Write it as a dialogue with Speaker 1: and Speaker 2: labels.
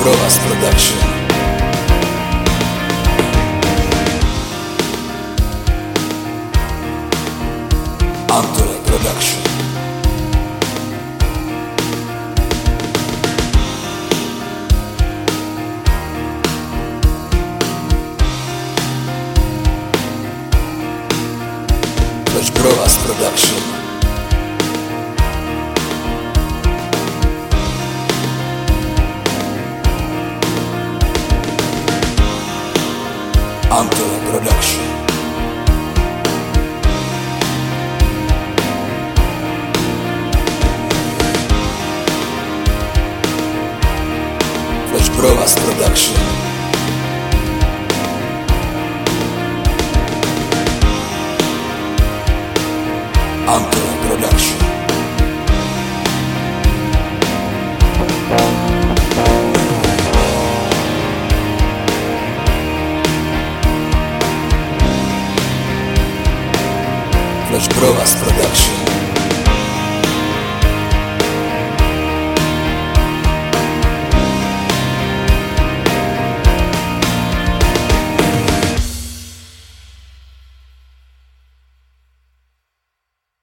Speaker 1: Brovas Production. Antole Production. Lecz Until Production. Flash Provas Production. Until Production. Lecz Prowas Production